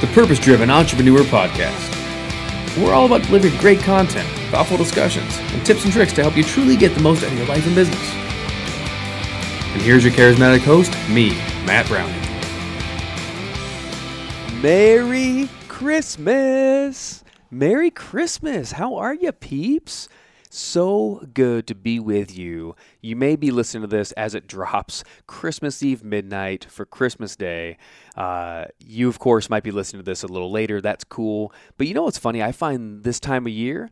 the Purpose Driven Entrepreneur Podcast. We're all about delivering great content, thoughtful discussions, and tips and tricks to help you truly get the most out of your life and business. And here's your charismatic host, me, Matt Brauning. Merry Christmas! Merry Christmas! How are you, peeps? So good to be with you. You may be listening to this as it drops Christmas Eve midnight for Christmas Day. Uh, you, of course, might be listening to this a little later. That's cool. But you know what's funny? I find this time of year,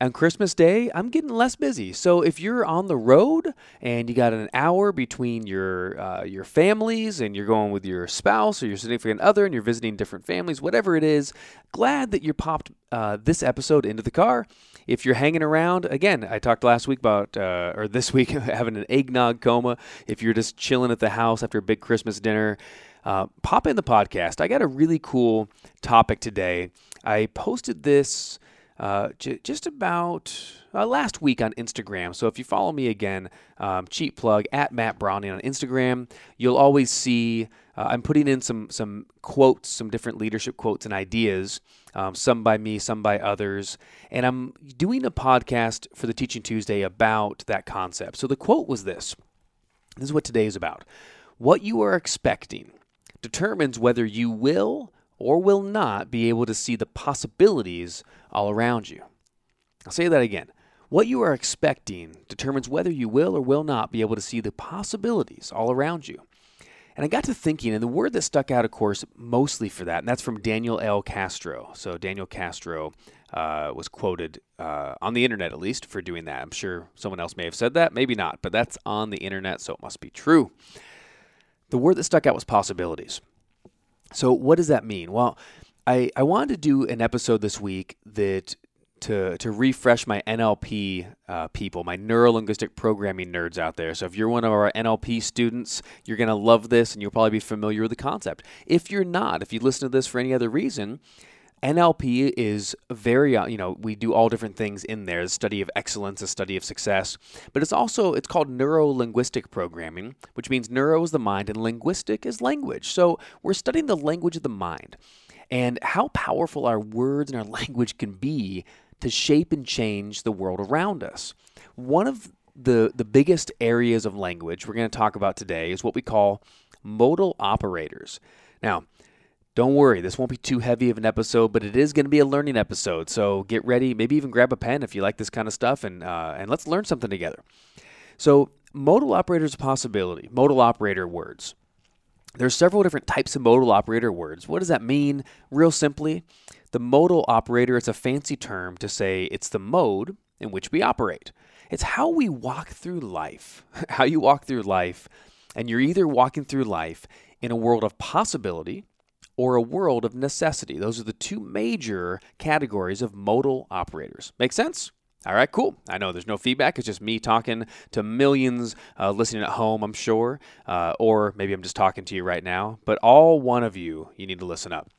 on Christmas Day, I'm getting less busy. So if you're on the road and you got an hour between your uh, your families and you're going with your spouse or your significant other and you're visiting different families, whatever it is, glad that you popped uh, this episode into the car. If you're hanging around, again, I talked last week about, uh, or this week, having an eggnog coma. If you're just chilling at the house after a big Christmas dinner, uh, pop in the podcast. I got a really cool topic today. I posted this uh, j- just about uh, last week on Instagram. So if you follow me again, um, cheap plug at Matt Brauning on Instagram, you'll always see uh, I'm putting in some some quotes, some different leadership quotes and ideas, um, some by me, some by others, and I'm doing a podcast for the Teaching Tuesday about that concept. So the quote was this: "This is what today is about. What you are expecting determines whether you will." Or will not be able to see the possibilities all around you. I'll say that again. What you are expecting determines whether you will or will not be able to see the possibilities all around you. And I got to thinking, and the word that stuck out, of course, mostly for that, and that's from Daniel L. Castro. So Daniel Castro uh, was quoted uh, on the internet, at least, for doing that. I'm sure someone else may have said that, maybe not, but that's on the internet, so it must be true. The word that stuck out was possibilities. So, what does that mean? Well, I, I wanted to do an episode this week that to to refresh my NLP uh, people, my neuro linguistic programming nerds out there. So if you're one of our NLP students, you're gonna love this, and you'll probably be familiar with the concept. If you're not, if you listen to this for any other reason, NLP is very, uh, you know, we do all different things in there. The study of excellence, a study of success, but it's also it's called neuro linguistic programming, which means neuro is the mind and linguistic is language. So we're studying the language of the mind and how powerful our words and our language can be to shape and change the world around us. One of the, the biggest areas of language we're going to talk about today is what we call modal operators. Now, don't worry, this won't be too heavy of an episode, but it is going to be a learning episode. So get ready, maybe even grab a pen if you like this kind of stuff, and uh, and let's learn something together. So modal operators of possibility, modal operator words. There's several different types of modal operator words. What does that mean? Real simply, the modal operator is a fancy term to say it's the mode in which we operate. It's how we walk through life, how you walk through life, and you're either walking through life in a world of possibility or a world of necessity. Those are the two major categories of modal operators. Make sense? All right, cool. I know there's no feedback. It's just me talking to millions uh, listening at home, I'm sure. Uh, or maybe I'm just talking to you right now. But all one of you, you need to listen up.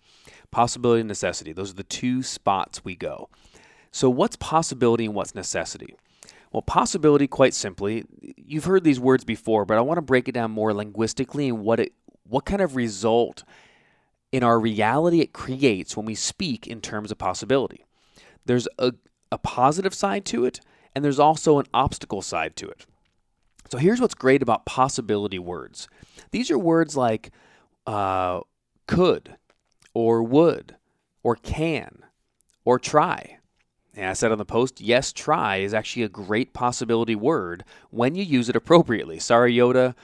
Possibility and necessity. Those are the two spots we go. So, what's possibility and what's necessity? Well, possibility, quite simply, you've heard these words before, but I want to break it down more linguistically and what it, what kind of result in our reality it creates when we speak in terms of possibility. There's a, a positive side to it, and there's also an obstacle side to it. So here's what's great about possibility words these are words like uh, could, or would, or can, or try. And I said on the post, yes, try is actually a great possibility word when you use it appropriately. Sorry, Yoda,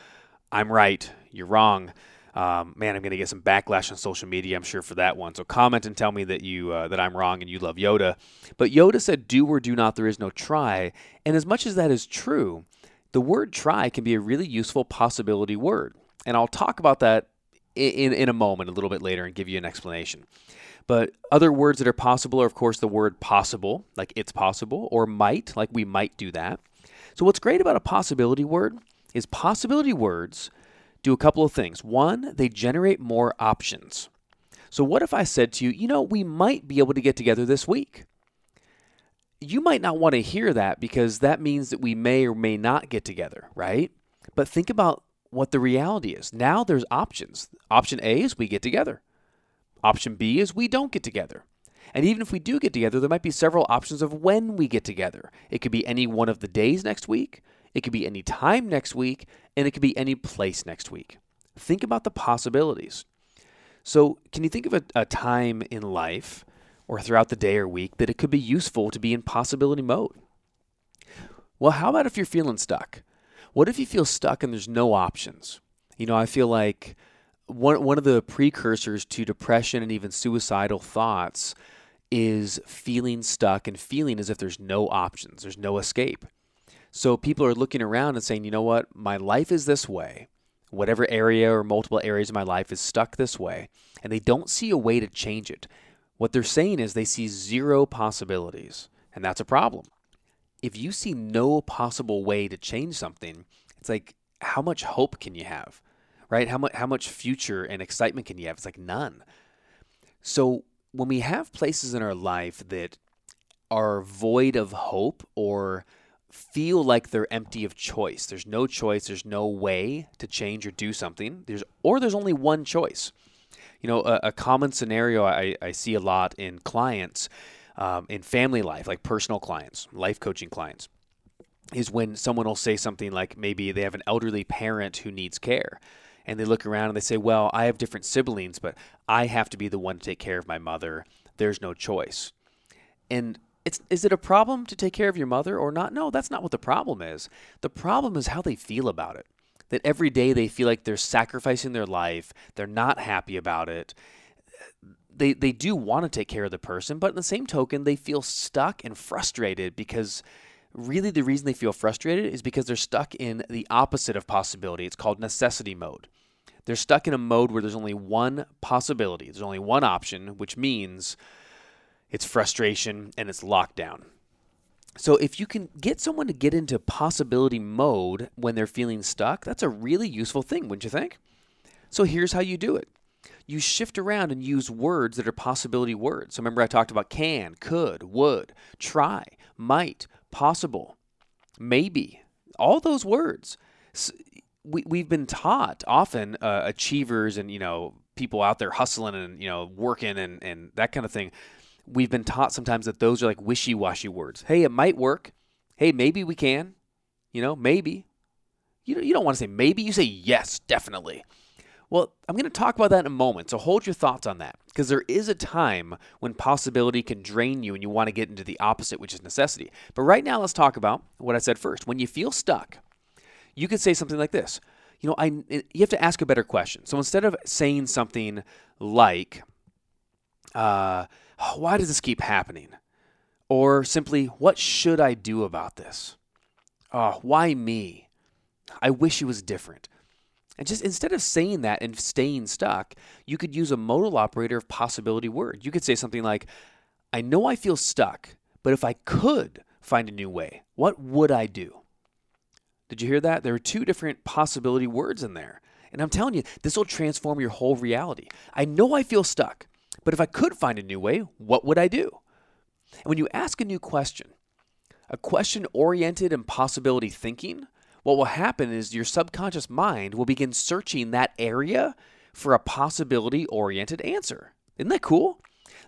I'm right. You're wrong. Um, man, I'm going to get some backlash on social media, I'm sure, for that one. So comment and tell me that you uh, that I'm wrong and you love Yoda. But Yoda said, "Do or do not. There is no try." And as much as that is true, the word "try" can be a really useful possibility word. And I'll talk about that in in a moment, a little bit later, and give you an explanation. But other words that are possible are, of course, the word possible, like it's possible, or might, like we might do that. So, what's great about a possibility word is possibility words do a couple of things. One, they generate more options. So, what if I said to you, you know, we might be able to get together this week? You might not want to hear that because that means that we may or may not get together, right? But think about what the reality is. Now there's options. Option A is we get together. Option B is we don't get together. And even if we do get together, there might be several options of when we get together. It could be any one of the days next week, it could be any time next week, and it could be any place next week. Think about the possibilities. So, can you think of a, a time in life or throughout the day or week that it could be useful to be in possibility mode? Well, how about if you're feeling stuck? What if you feel stuck and there's no options? You know, I feel like one, one of the precursors to depression and even suicidal thoughts is feeling stuck and feeling as if there's no options, there's no escape. So people are looking around and saying, you know what, my life is this way. Whatever area or multiple areas of my life is stuck this way, and they don't see a way to change it. What they're saying is they see zero possibilities, and that's a problem. If you see no possible way to change something, it's like, how much hope can you have? Right? How much how much future and excitement can you have? It's like none. So when we have places in our life that are void of hope or feel like they're empty of choice. There's no choice, there's no way to change or do something. There's or there's only one choice. You know, a, a common scenario I, I, see a lot in clients, um, in family life, like personal clients, life coaching clients, is when someone will say something like maybe they have an elderly parent who needs care and they look around and they say, Well, I have different siblings, but I have to be the one to take care of my mother. There's no choice. And it's, is it a problem to take care of your mother or not? No, that's not what the problem is. The problem is how they feel about it. That every day they feel like they're sacrificing their life, they're not happy about it. They, they do want to take care of the person, but in the same token, they feel stuck and frustrated because really the reason they feel frustrated is because they're stuck in the opposite of possibility. It's called necessity mode. They're stuck in a mode where there's only one possibility, there's only one option, which means it's frustration and it's lockdown. So if you can get someone to get into possibility mode when they're feeling stuck, that's a really useful thing, wouldn't you think? So here's how you do it. You shift around and use words that are possibility words. So remember I talked about can, could, would, try, might, possible, maybe. All those words we we've been taught often uh, achievers and you know people out there hustling and you know working and and that kind of thing. We've been taught sometimes that those are like wishy-washy words. Hey, it might work. Hey, maybe we can. You know, maybe. You don't, you don't want to say maybe. You say yes, definitely. Well, I'm going to talk about that in a moment, so hold your thoughts on that because there is a time when possibility can drain you and you want to get into the opposite, which is necessity. But right now, let's talk about what I said first. When you feel stuck, you could say something like this. You know, I you have to ask a better question. So instead of saying something like, uh, "Why does this keep happening?" or simply, "What should I do about this?" Oh, why me? I wish it was different. And just instead of saying that and staying stuck, you could use a modal operator of possibility word. You could say something like, I know I feel stuck, but if I could find a new way, what would I do? Did you hear that? There are two different possibility words in there. And I'm telling you, this will transform your whole reality. I know I feel stuck, but if I could find a new way, what would I do? And when you ask a new question, a question oriented in possibility thinking, what will happen is your subconscious mind will begin searching that area for a possibility oriented answer. Isn't that cool?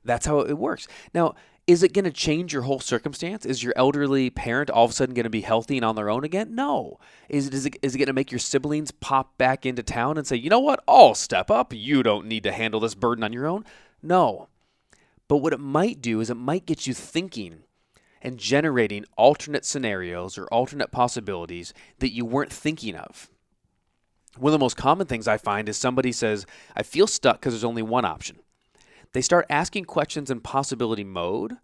That's how it works. Now, is it going to change your whole circumstance? Is your elderly parent all of a sudden going to be healthy and on their own again? No. Is it, is it, is it going to make your siblings pop back into town and say, you know what, I'll step up. You don't need to handle this burden on your own? No. But what it might do is it might get you thinking and generating alternate scenarios or alternate possibilities that you weren't thinking of. One of the most common things I find is somebody says, I feel stuck because there's only one option they start asking questions in possibility mode.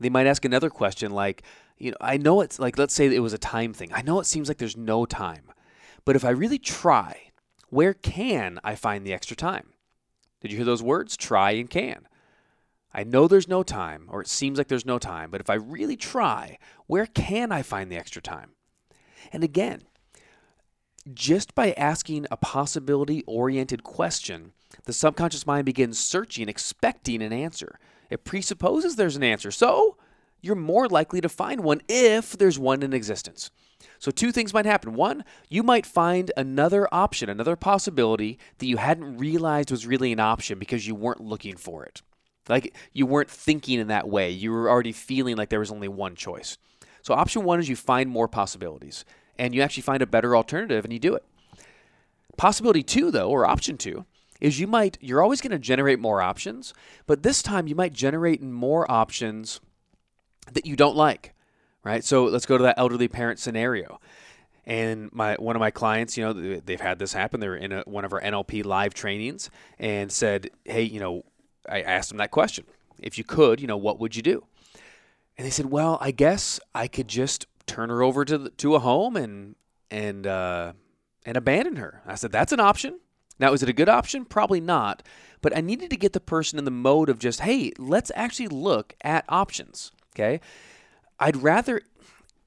They might ask another question like, you know, I know it's like, let's say it was a time thing. I know it seems like there's no time, but if I really try, where can I find the extra time? Did you hear those words? Try and can. I know there's no time, or it seems like there's no time, but if I really try, where can I find the extra time? And again, just by asking a possibility oriented question, the subconscious mind begins searching, expecting an answer. It presupposes there's an answer. So, you're more likely to find one if there's one in existence. So, two things might happen. One, you might find another option, another possibility that you hadn't realized was really an option because you weren't looking for it. Like you weren't thinking in that way. You were already feeling like there was only one choice. So, option one is you find more possibilities and you actually find a better alternative and you do it. Possibility two, though, or option two, is you might, you're always going to generate more options, but this time you might generate more options that you don't like right? So let's go to that elderly parent scenario. And my one of my clients, you know, they've had this happen. They're in a, one of our NLP live trainings and said, "Hey, you know," I asked them that question. If you could, you know, what would you do? And they said, "Well, I guess I could just turn her over to the, to a home and and uh, and abandon her." I said, "That's an option." Now, is it a good option? Probably not. But I needed to get the person in the mode of just, hey, let's actually look at options. Okay. I'd rather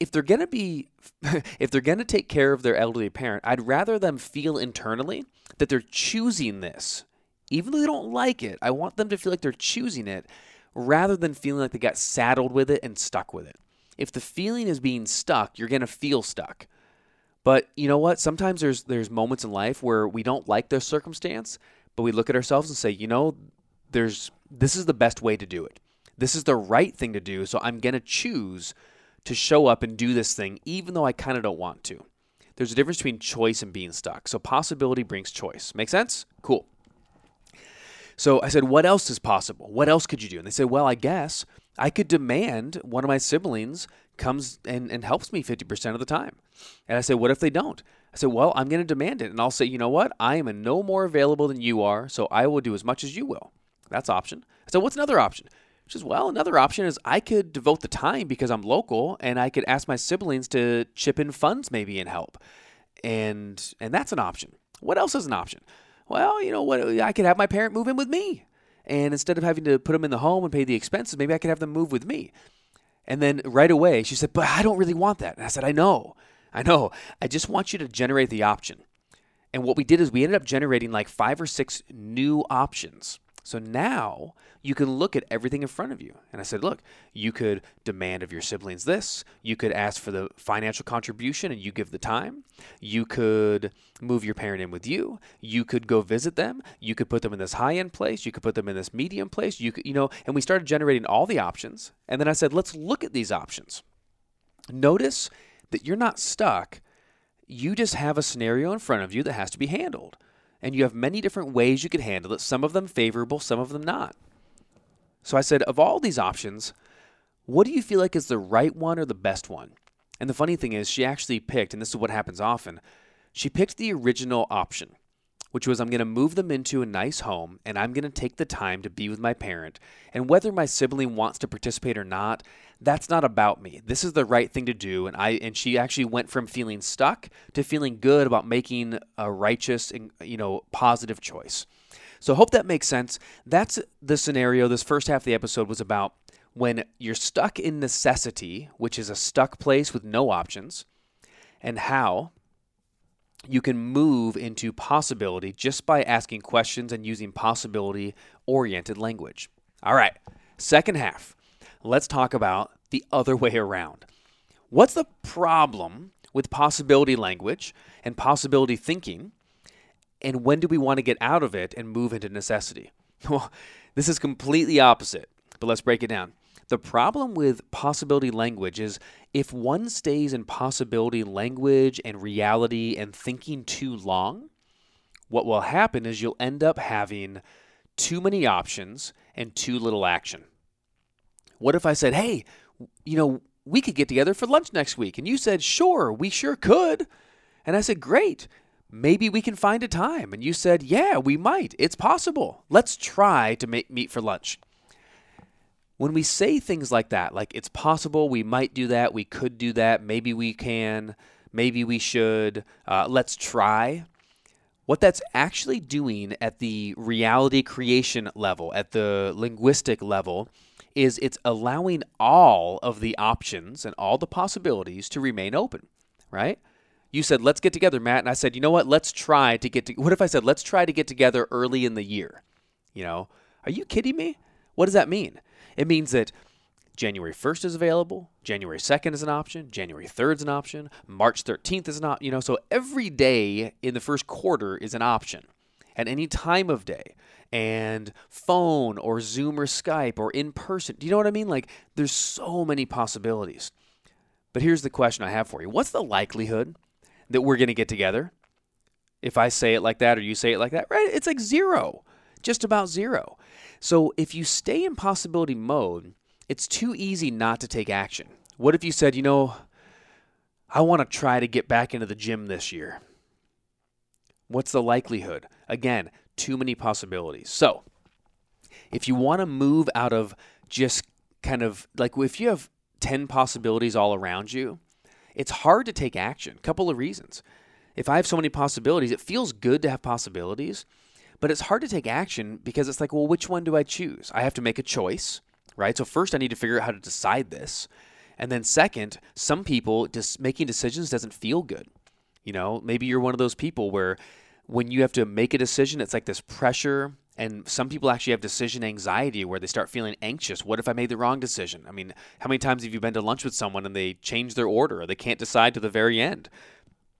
if they're going to be if they're going to take care of their elderly parent, I'd rather them feel internally that they're choosing this. Even though they don't like it, I want them to feel like they're choosing it rather than feeling like they got saddled with it and stuck with it. If the feeling is being stuck, you're going to feel stuck. But you know what? Sometimes there's there's moments in life where we don't like the circumstance, but we look at ourselves and say, "You know, there's this is the best way to do it." This is the right thing to do, so I'm going to choose to show up and do this thing, even though I kind of don't want to. There's a difference between choice and being stuck. So possibility brings choice. Make sense? Cool. So I said, What else is possible? What else could you do? And they said, Well, I guess I could demand one of my siblings comes and, and helps me 50% of the time. And I said, What if they don't? I said, Well, I'm going to demand it. And I'll say, You know what? I am no more available than you are, so I will do as much as you will. That's option. I said, What's another option? Which well, another option is I could devote the time because I'm local and I could ask my siblings to chip in funds maybe and help. And and that's an option. What else is an option? Well, you know what I could have my parent move in with me. And instead of having to put them in the home and pay the expenses, maybe I could have them move with me. And then right away she said, "But I don't really want that." And I said, "I know. I know. I just want you to generate the option." And what we did is we ended up generating like five or six new options so now you can look at everything in front of you. And I said, look, you could demand of your siblings this. You could ask for the financial contribution and you give the time. You could move your parent in with you. You could go visit them. You could put them in this high end place. You could put them in this medium place. You could, you know, and we started generating all the options. And then I said, let's look at these options. Notice that you're not stuck. You just have a scenario in front of you that has to be handled and you have many different ways you could handle it, some of them favorable, some of them not. So I said, of all these options, what do you feel like is the right one or the best one? And the funny thing is, she actually picked, and this is what happens often, she picked the original option which was I'm going to move them into a nice home and I'm going to take the time to be with my parent. And whether my sibling wants to participate or not, that's not about me. This is the right thing to do and I and she actually went from feeling stuck to feeling good about making a righteous and you know positive choice. So hope that makes sense. That's the scenario this first half of the episode was about when you're stuck in necessity, which is a stuck place with no options, and how you can move into possibility just by asking questions and using possibility oriented language. All right, second half. Let's talk about the other way around. What's the problem with possibility language and possibility thinking? And when do we want to get out of it and move into necessity? Well, this is completely opposite, but let's break it down. The problem with possibility language is if one stays in possibility language and reality and thinking too long, what will happen is you'll end up having too many options and too little action. What if I said, hey, you know, we could get together for lunch next week? And you said, sure, we sure could. And I said, great. Maybe we can find a time. And you said, yeah, we might. It's possible. Let's try to make, meet for lunch when we say things like that, like it's possible we might do that, we could do that, maybe we can, maybe we should, uh, let's try. What that's actually doing at the reality creation level, at the linguistic level, is it's allowing all of the options and all the possibilities to remain open, right? You said, let's get together, Matt. And I said, you know what? Let's try to get to. What if I said, let's try to get together early in the year? You know, are you kidding me? What does that mean? It means that January 1st is available, January 2nd is an option, January 3rd is an option, March 13th is not, you know, so every day in the first quarter is an option at any time of day. And phone or Zoom or Skype or in person. Do you know what I mean? Like there's so many possibilities. But here's the question I have for you. What's the likelihood that we're going to get together? If I say it like that or you say it like that, right? It's like zero. Just about zero. So if you stay in possibility mode, it's too easy not to take action. What if you said, you know, I want to try to get back into the gym this year? What's the likelihood? Again, too many possibilities. So, if you want to move out of just kind of like if you have 10 possibilities all around you, it's hard to take action. Couple of reasons. If I have so many possibilities, it feels good to have possibilities, but it's hard to take action because it's like, well, which one do I choose? I have to make a choice right? So first I need to figure out how to decide this. And then second, some people just making decisions doesn't feel good. You know, maybe you're one of those people where when you have to make a decision, it's like this pressure and some people actually have decision anxiety where they start feeling anxious. What if I made the wrong decision? I mean, how many times have you been to lunch with someone and they change their order or they can't decide to the very end?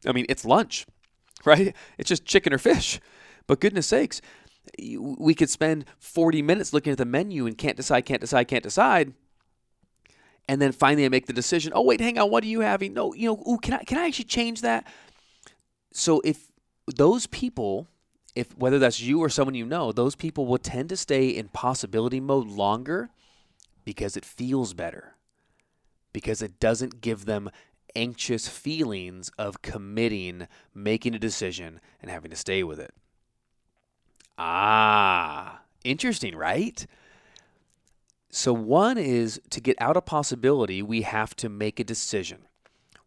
I mean, it's lunch, right? It's just chicken or fish. But goodness sakes, we could spend 40 minutes looking at the menu and can't decide, can't decide, can't decide. And then finally I make the decision, oh wait, hang on, what are you having? No, you know, ooh, can I can I actually change that? So if those people, if whether that's you or someone you know, those people will tend to stay in possibility mode longer because it feels better. Because it doesn't give them anxious feelings of committing, making a decision, and having to stay with it. Ah, interesting, right? So, one is to get out of possibility, we have to make a decision.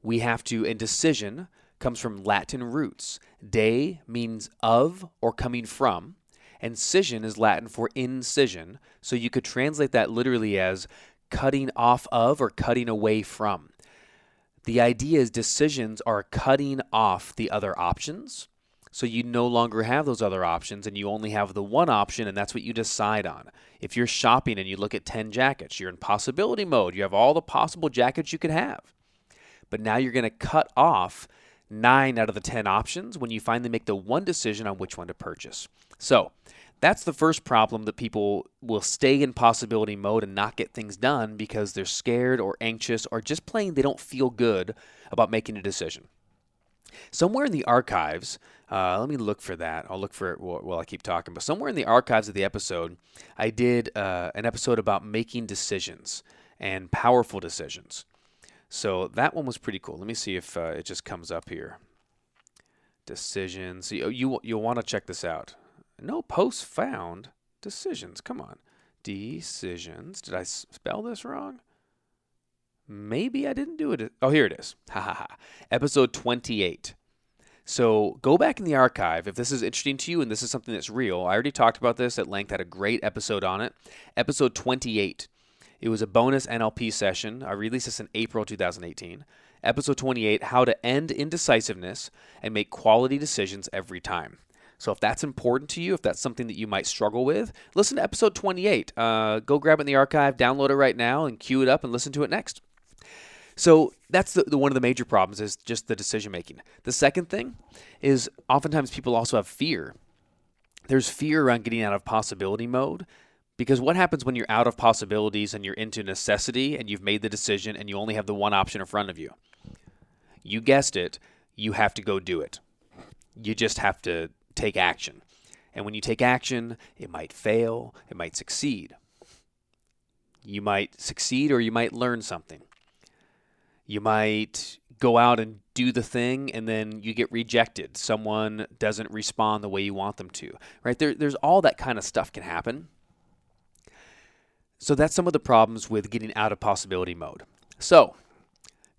We have to, and decision comes from Latin roots. De means of or coming from, and cision is Latin for incision. So, you could translate that literally as cutting off of or cutting away from. The idea is decisions are cutting off the other options so you no longer have those other options and you only have the one option, and that's what you decide on. If you're shopping and you look at 10 jackets, you're in possibility mode. You have all the possible jackets you could have. But now you're going to cut off nine out of the 10 options when you finally make the one decision on which one to purchase. So, that's the first problem that people will stay in possibility mode and not get things done because they're scared or anxious or just plain they don't feel good about making a decision. Somewhere in the archives, uh, let me look for that. I'll look for it while, I keep talking. But somewhere in the archives of the episode, I did uh, an episode about making decisions and powerful decisions. So that one was pretty cool. Let me see if uh, it just comes up here. Decisions. You, you you'll want to check this out. No posts found. Decisions. Come on. Decisions. Did I spell this wrong? Maybe I didn't do it. Oh, here it is. Ha ha ha. Episode 28. So go back in the archive if this is interesting to you and this is something that's real. I already talked about this at length, had a great episode on it. Episode 28. It was a bonus NLP session. I released this in April 2018. Episode 28 How to End Indecisiveness and Make Quality Decisions Every Time. So if that's important to you, if that's something that you might struggle with, listen to episode 28. Uh, go grab it in the archive, download it right now, and queue it up and listen to it next. So that's the, the, one of the major problems is just the decision making. The second thing is oftentimes people also have fear. There's fear around getting out of possibility mode because what happens when you're out of possibilities and you're into necessity and you've made the decision and you only have the one option in front of you? You guessed it, you have to go do it. You just have to take action. And when you take action, it might fail, it might succeed. You might succeed or you might learn something. You might go out and do the thing and then you get rejected. Someone doesn't respond the way you want them to. Right? There, there's all that kind of stuff can happen. So that's some of the problems with getting out of possibility mode. So,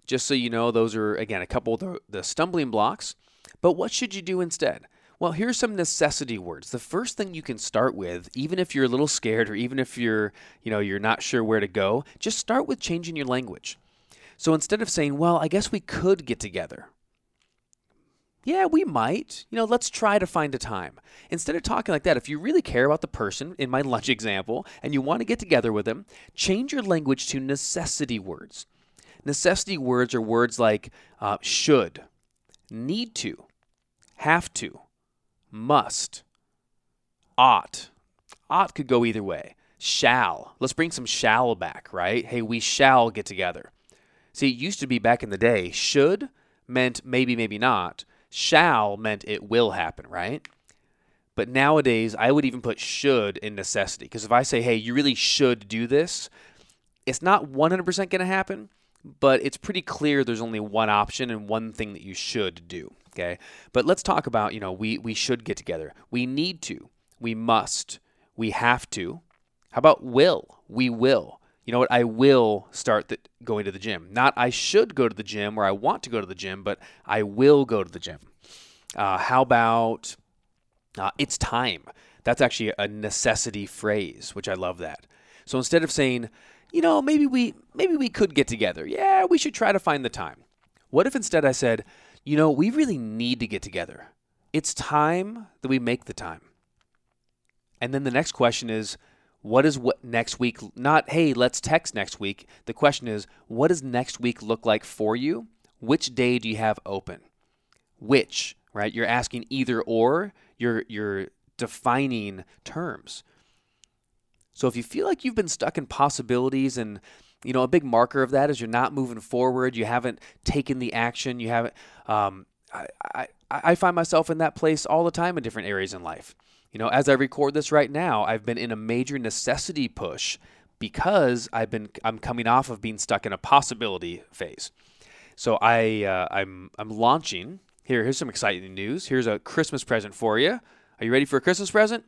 just so you know, those are again a couple of the, the stumbling blocks. But what should you do instead? Well, here's some necessity words. The first thing you can start with, even if you're a little scared or even if you're, you know, you're not sure where to go, just start with changing your language. So instead of saying, well, I guess we could get together, Yeah, we might. You know, let's try to find a time. Instead of talking like that, if you really care about the person, in my lunch example, and you want to get together with them, change your language to necessity words. Necessity words are words like uh, should, need to, have to, must, ought. Ought could go either way. Shall. Let's bring some shall back, right? Hey, we shall get together. See, it used to be back in the day, should meant maybe, maybe not shall meant it will happen, right? But nowadays, I would even put should in necessity. Because if I say, hey, you really should do this, it's not 100% going to happen, but it's pretty clear there's only one option and one thing that you should do. Okay. But let's talk about, you know, we, we should get together. We need to. We must. We have to. How about will? We will. You know what? I will start the, going to the gym. Not I should go to the gym or I want to go to the gym, but I will go to the gym. Uh, how about uh, it's time? That's actually a necessity phrase, which I love that. So instead of saying, you know, maybe we maybe we could get together. Yeah, we should try to find the time. What if instead I said, you know, we really need to get together. It's time that we make the time. And then the next question is, what is what next week not hey let's text next week. The question is what does next week look like for you? Which day do you have open? Which right? You're asking either or you're you're defining terms. So if you feel like you've been stuck in possibilities and you know a big marker of that is you're not moving forward you haven't taken the action you haven't um, I, I, I find myself in that place all the time in different areas in life you know, as I record this right now, I've been in a major necessity push because I've been I'm coming off of being stuck in a possibility phase. So I uh, I'm I'm launching. Here here's some exciting news. Here's a Christmas present for you. Are you ready for a Christmas present?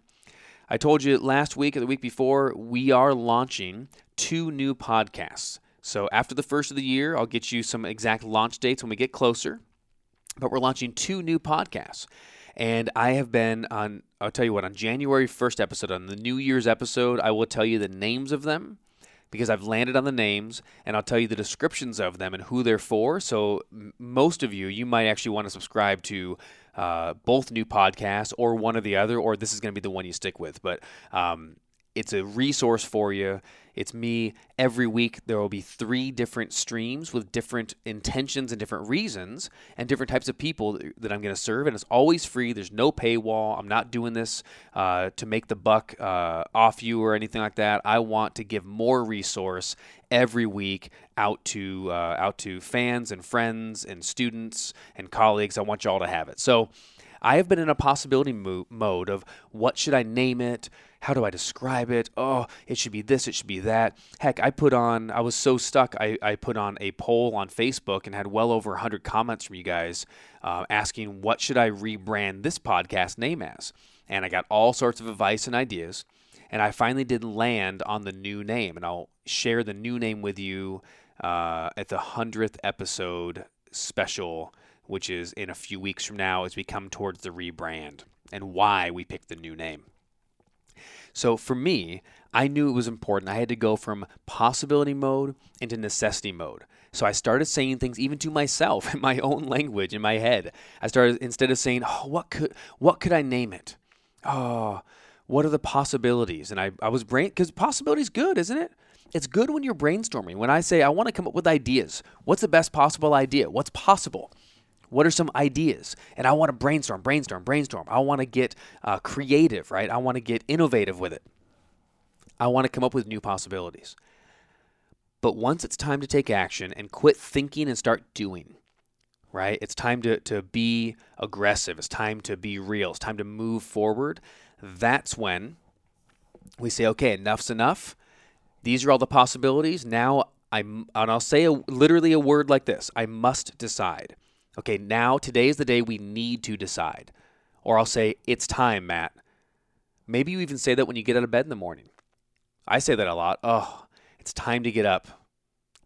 I told you last week or the week before we are launching two new podcasts. So after the first of the year, I'll get you some exact launch dates when we get closer. But we're launching two new podcasts. And I have been on, I'll tell you what, on January 1st episode, on the New Year's episode, I will tell you the names of them because I've landed on the names and I'll tell you the descriptions of them and who they're for. So, most of you, you might actually want to subscribe to uh, both new podcasts or one or the other, or this is going to be the one you stick with. But um, it's a resource for you. It's me every week. There will be three different streams with different intentions and different reasons and different types of people that I'm going to serve. And it's always free. There's no paywall. I'm not doing this uh, to make the buck uh, off you or anything like that. I want to give more resource every week out to uh, out to fans and friends and students and colleagues. I want you all to have it. So. I have been in a possibility mo- mode of what should I name it? How do I describe it? Oh, it should be this, it should be that. Heck, I put on, I was so stuck, I, I put on a poll on Facebook and had well over 100 comments from you guys uh, asking what should I rebrand this podcast name as? And I got all sorts of advice and ideas. And I finally did land on the new name. And I'll share the new name with you uh, at the 100th episode special, which is in a few weeks from now as we come towards the rebrand and why we picked the new name. So for me, I knew it was important. I had to go from possibility mode into necessity mode. So I started saying things even to myself in my own language in my head. I started instead of saying, "Oh, what could what could I name it?" Oh, what are the possibilities? And I I was brain cuz possibility is good, isn't it? It's good when you're brainstorming. When I say I want to come up with ideas, what's the best possible idea? What's possible? What are some ideas? And I want to brainstorm, brainstorm, brainstorm. I want to get uh, creative, right? I want to get innovative with it. I want to come up with new possibilities. But once it's time to take action and quit thinking and start doing, right? It's time to, to be aggressive. It's time to be real. It's time to move forward. That's when we say, okay, enough's enough. These are all the possibilities. Now I'm, and I'll say a, literally a word like this I must decide. Okay, now today is the day we need to decide. Or I'll say, it's time, Matt. Maybe you even say that when you get out of bed in the morning. I say that a lot. Oh, it's time to get up.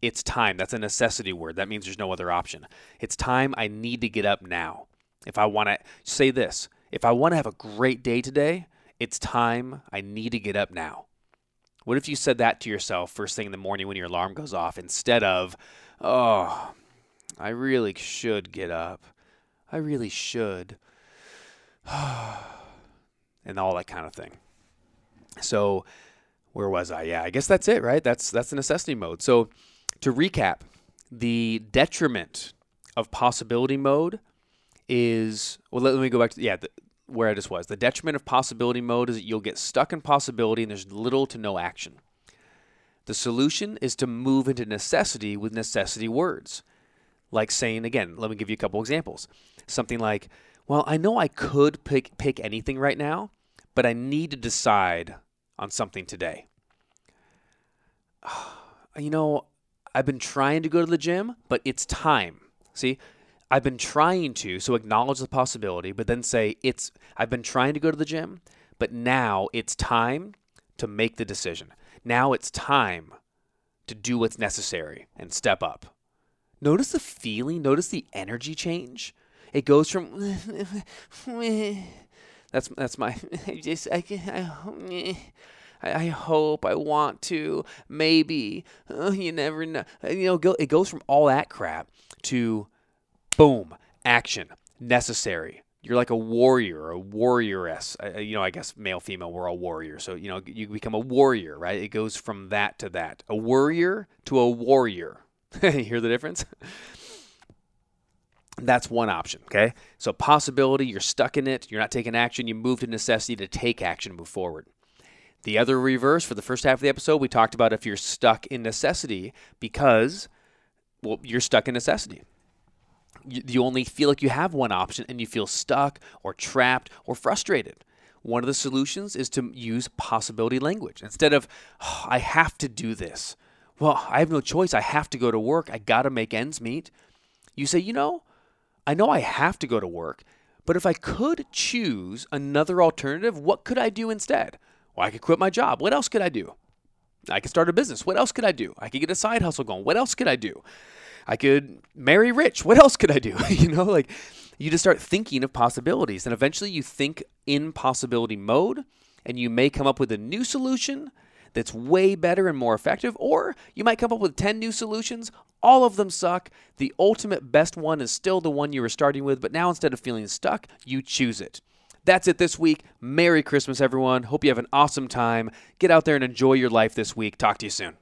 It's time. That's a necessity word. That means there's no other option. It's time. I need to get up now. If I want to say this, if I want to have a great day today, it's time. I need to get up now. What if you said that to yourself first thing in the morning when your alarm goes off instead of, oh, I really should get up. I really should. and all that kind of thing. So, where was I? Yeah, I guess that's it, right? That's that's the necessity mode. So, to recap, the detriment of possibility mode is well. Let, let me go back to yeah, the, where I just was. The detriment of possibility mode is that you'll get stuck in possibility and there's little to no action. The solution is to move into necessity with necessity words. Like saying, again, let me give you a couple examples. Something like, well, I know I could pick, pick anything right now, but I need to decide on something today. You know, I've been trying to go to the gym, but it's time. See, I've been trying to, so acknowledge the possibility, but then say, it's, I've been trying to go to the gym, but now it's time to make the decision. Now it's time to do what's necessary and step up. Notice the feeling, notice the energy change. It goes from that's that's my I just I, I, I hope I want to maybe oh, you never know you know go, it goes from all that crap to boom action necessary you're like a warrior, a warrioress. You know, I guess male, female, we're all warriors. So, you know, you become a warrior, right? It goes from that to that. A warrior to a warrior. you hear the difference? That's one option, okay? So, possibility, you're stuck in it, you're not taking action, you move to necessity to take action, move forward. The other reverse for the first half of the episode, we talked about if you're stuck in necessity because, well, you're stuck in necessity you, you only feel like you have one option and you feel stuck or trapped or frustrated. One of the solutions is to use possibility language. Instead of, oh, I have to do this. Well, I have no choice. I have to go to work. I got to make ends meet. You say, you know, I know I have to go to work, but if I could choose another alternative, what could I do instead? Well, I could quit my job. What else could I do? I could start a business. What else could I do? I could get a side hustle going. What else could I do? I could marry rich. What else could I do? you know, like you just start thinking of possibilities. And eventually you think in possibility mode and you may come up with a new solution that's way better and more effective, or you might come up with 10 new solutions. All of them suck. The ultimate best one is still the one you were starting with, but now instead of feeling stuck, you choose it. That's it this week. Merry Christmas, everyone. Hope you have an awesome time. Get out there and enjoy your life this week. Talk to you soon.